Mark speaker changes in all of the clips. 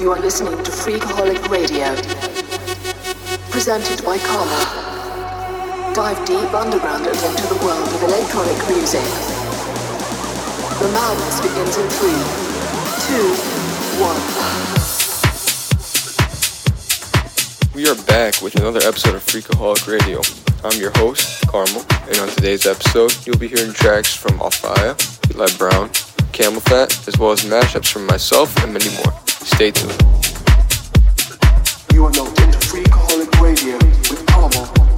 Speaker 1: You are listening to Freakaholic Radio, presented by Karmel. Dive deep underground and into the world of electronic music. The madness begins in three, two, one.
Speaker 2: We are back with another episode of Freakaholic Radio. I'm your host, Karmel, and on today's episode, you'll be hearing tracks from OFFAIAH, Eli Brown, CamelPhat, as well as mashups from myself and many more. Stay tuned.
Speaker 1: You are locked into Freakaholic Radio with
Speaker 3: Karmel.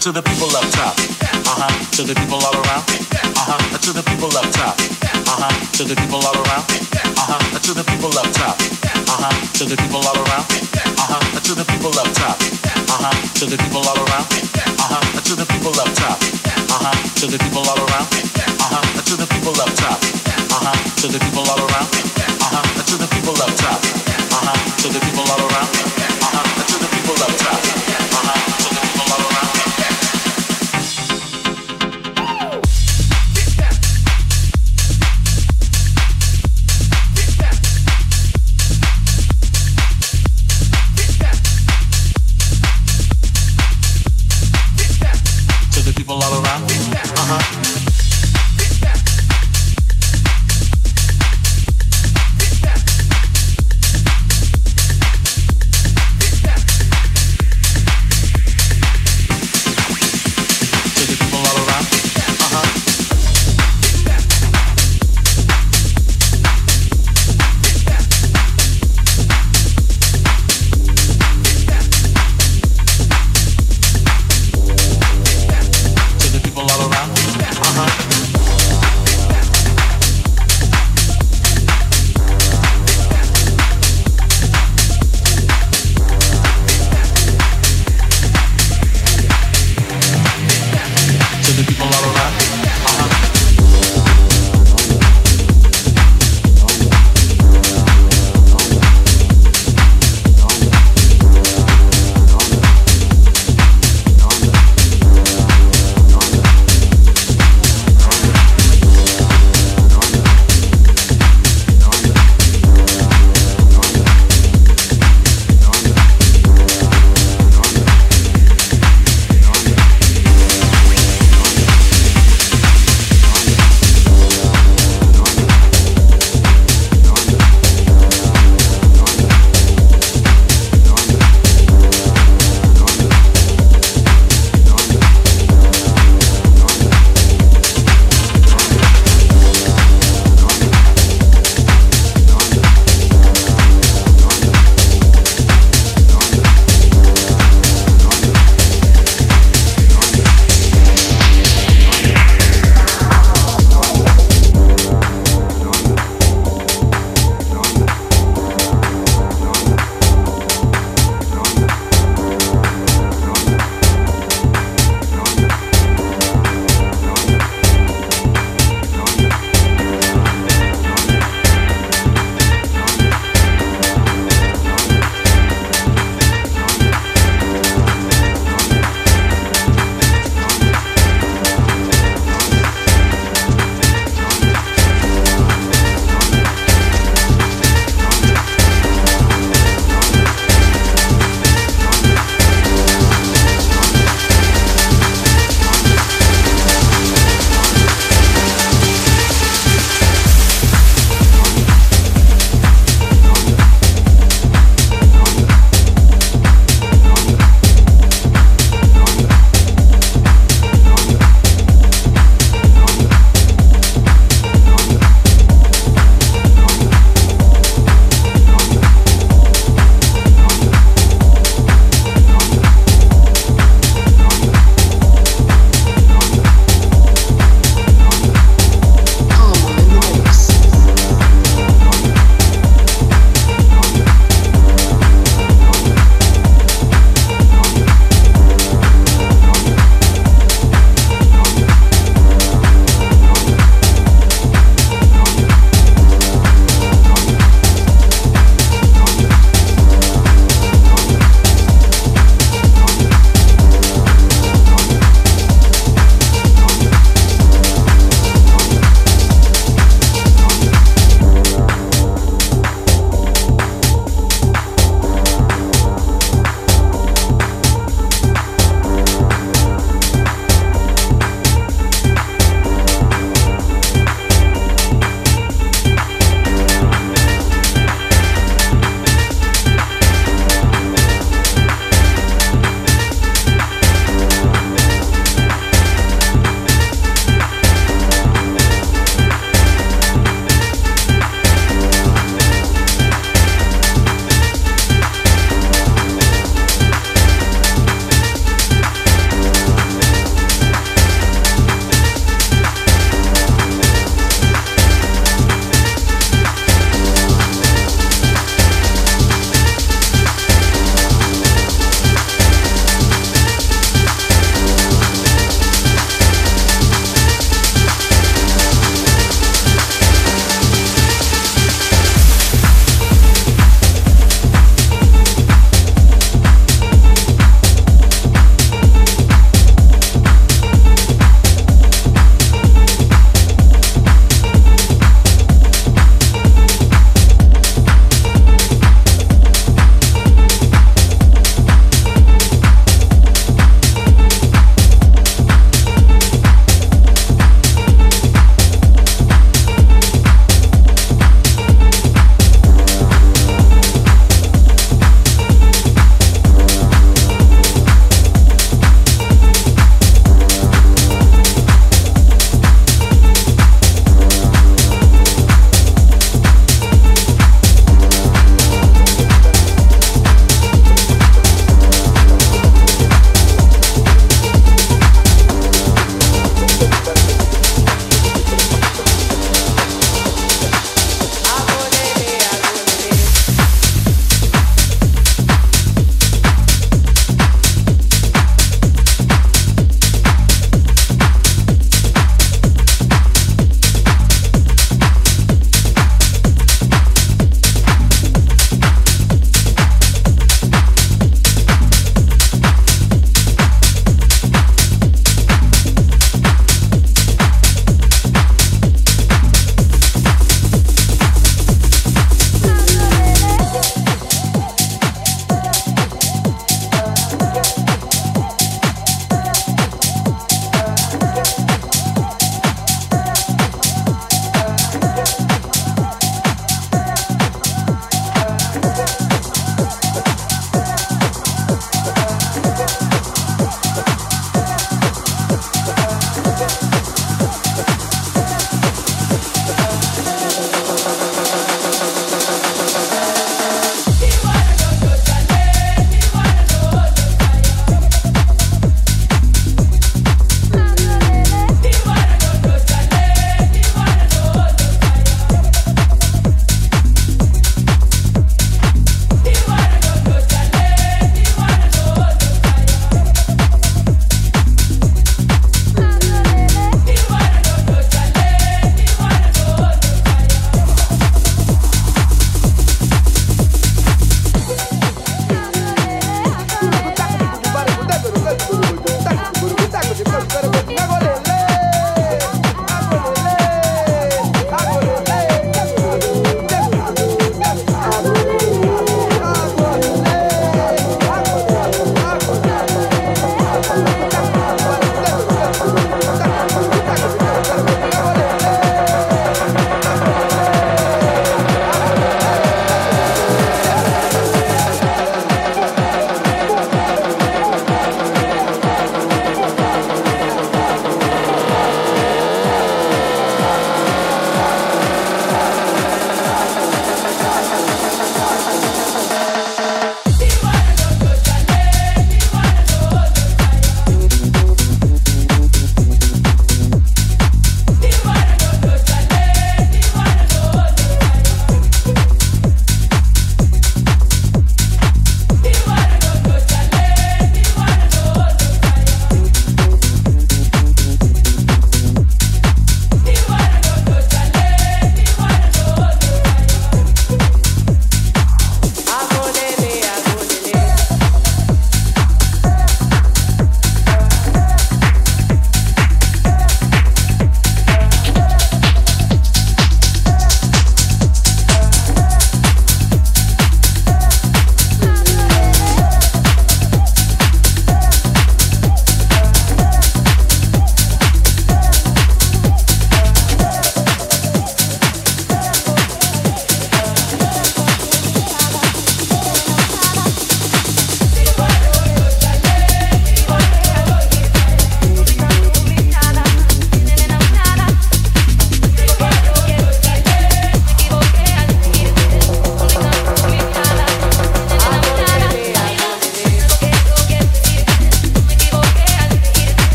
Speaker 4: To the people up top. Uh huh. To the people all around. Uh huh. To the people up top. Uh huh. To the people all around. Uh huh. To the people up top. Uh huh. To the people all around. Uh huh. To the people up top. Uh huh. To the people all around. Uh huh. To the people up top. Uh huh. To the people all around. Uh huh. To the people up top. Uh huh. To the people all around. Uh huh. To the people up top. Uh huh. To the people all around. Uh huh. To the people up top. Uh huh.